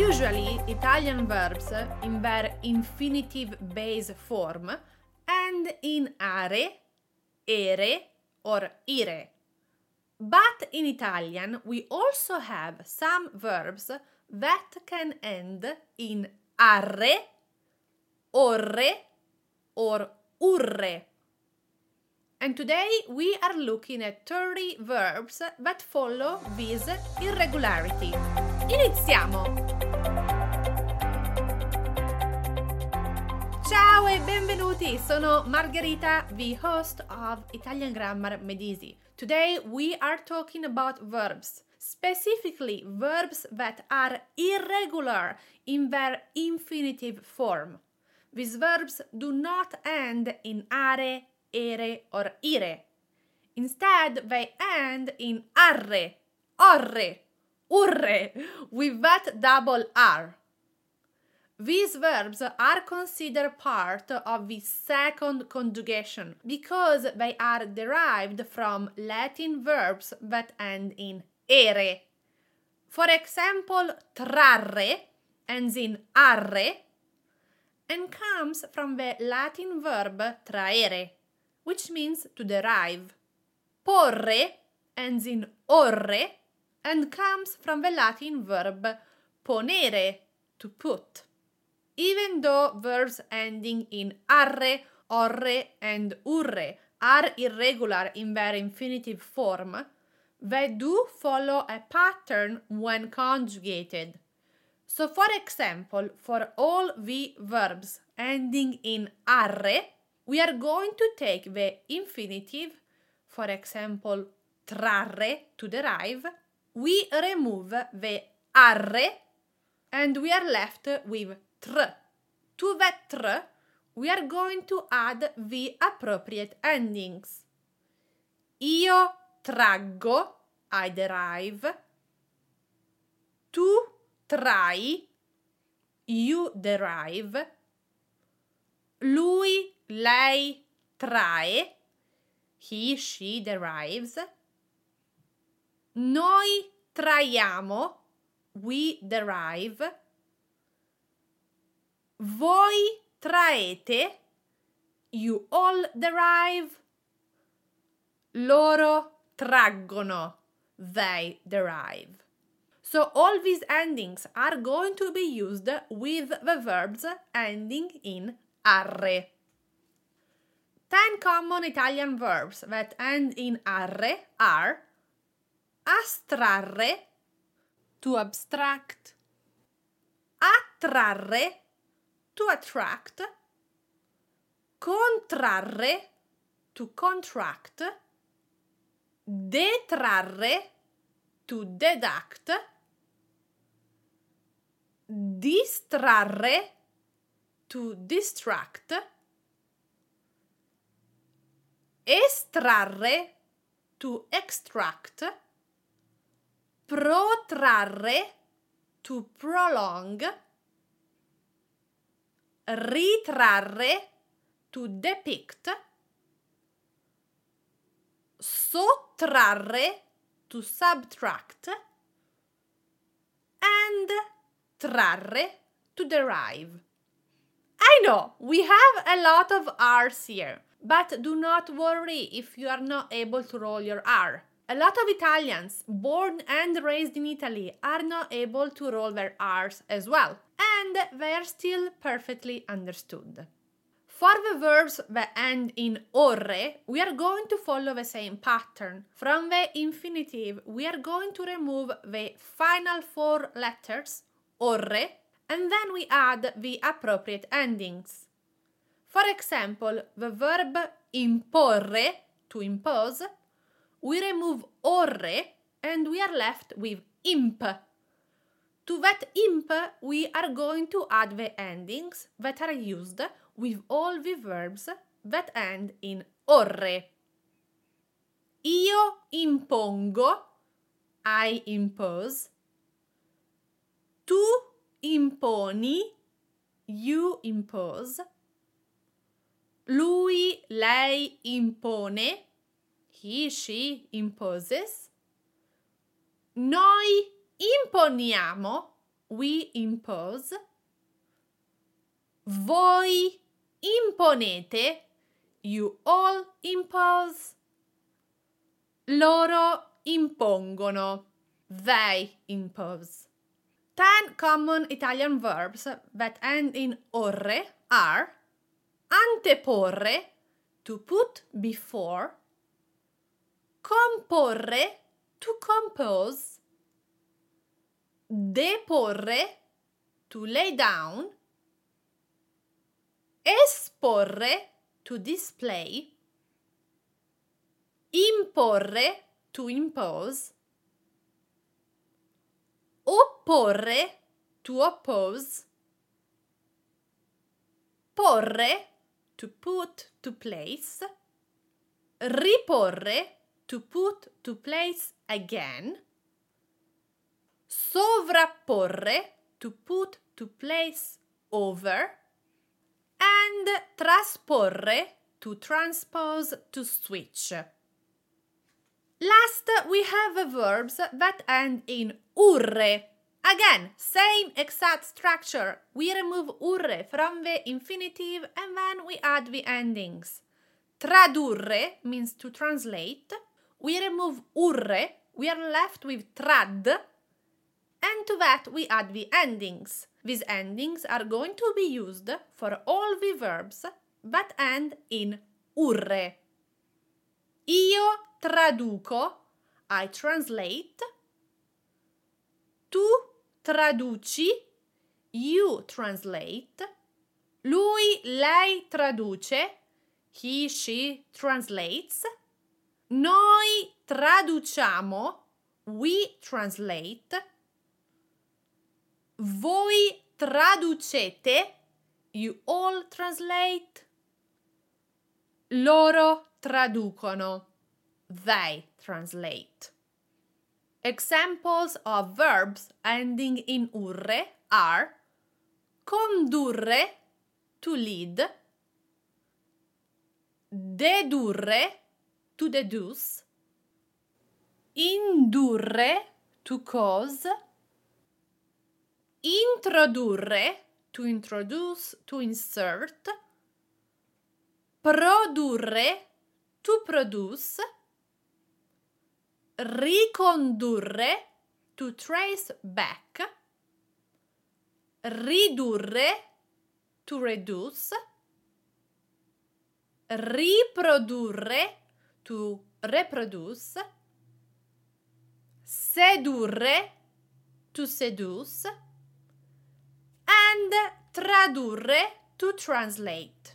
usually Italian verbs in their infinitive base form end in are, ere, or ire. But in Italian, we also have some verbs that can end in arre, orre, or urre. And today we are looking at 30 verbs that follow this irregularity. Iniziamo! Ciao e benvenuti! Sono Margherita, the host of Italian Grammar Made Easy. Today we are talking about verbs, specifically verbs that are irregular in their infinitive form. These verbs do not end in are, ere, or ire. Instead, they end in arre, orre, urre, with that double R. These verbs are considered part of the second conjugation because they are derived from Latin verbs that end in ere. For example, trarre ends in arre and comes from the Latin verb trahere, which means to derive. Porre ends in orre and comes from the Latin verb ponere, to put. Even though verbs ending in arre, orre, and urre are irregular in their infinitive form, they do follow a pattern when conjugated. So, for example, for all the verbs ending in arre, we are going to take the infinitive, for example, trarre to derive, we remove the arre and we are left with tr. To that tr, we are going to add the appropriate endings. Io traggo, I derive. Tu trai, you derive. Lui, lei trae, he, she derives. Noi traiamo, we derive. Voi traete, you all derive. Loro traggono, they derive. So all these endings are going to be used with the verbs ending in arre. 10 common Italian verbs that end in arre are astrarre, to abstract, attrarre, to attract, contrarre, to contract, detrarre, to deduct, distrarre, to distract, estrarre, to extract, protrarre, to prolong, ritrarre, to depict, sottrarre, to subtract, and trarre, to derive. I know, we have a lot of R's here, but do not worry if you are not able to roll your R. A lot of Italians born and raised in Italy are not able to roll their R's as well, and they are still perfectly understood. For the verbs that end in orre, we are going to follow the same pattern. From the infinitive, we are going to remove the final four letters, orre, and then we add the appropriate endings. For example, the verb imporre, to impose, we remove orre and we are left with imp. To that imp, we are going to add the endings that are used with all the verbs that end in orre. Io impongo, I impose. Tu imponi, you impose. Lui, lei impone, he, she imposes. Noi imponiamo, we impose. Voi imponete. You all impose. Loro impongono. They impose. Ten common Italian verbs that end in orre are anteporre, to put before, comporre, to compose, deporre, to lay down, esporre, to display, imporre, to impose, opporre, to oppose, porre, to put to place, riporre, to put to place again, sovrapporre, to put to place over, and trasporre, to transpose to switch. Last, we have verbs that end in urre. Again, same exact structure. We remove urre from the infinitive and then we add the endings. Tradurre means to translate. We remove urre, we are left with trad, and to that we add the endings. These endings are going to be used for all the verbs that end in urre. Io traduco, I translate. Tu traduci, you translate. Lui, lei traduce, he, she translates. Noi traduciamo, we translate. Voi traducete, you all translate. Loro traducono, they translate. Examples of verbs ending in urre are condurre, to lead, dedurre, to deduce, indurre, to cause, introdurre, to introduce, to insert, produrre, to produce, ricondurre, to trace back, ridurre, to reduce, riprodurre, to reproduce, sedurre, to seduce, and tradurre, to translate.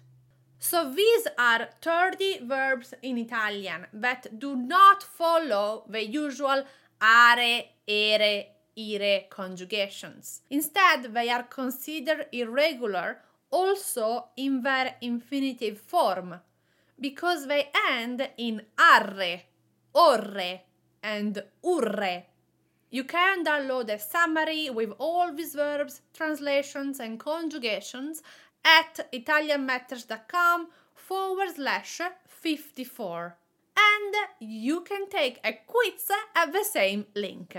So these are 30 verbs in Italian that do not follow the usual are, ere, ire conjugations. Instead, they are considered irregular also in their infinitive form because they end in arre, orre, and urre. You can download a summary with all these verbs, translations, and conjugations at italianmatters.com forward slash 54 and you can take a quiz at the same link.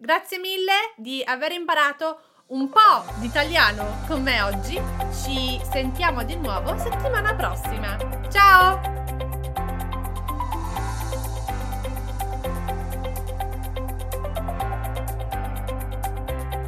Grazie mille di aver imparato un po' di italiano con me oggi. Ci sentiamo di nuovo settimana prossima. Ciao!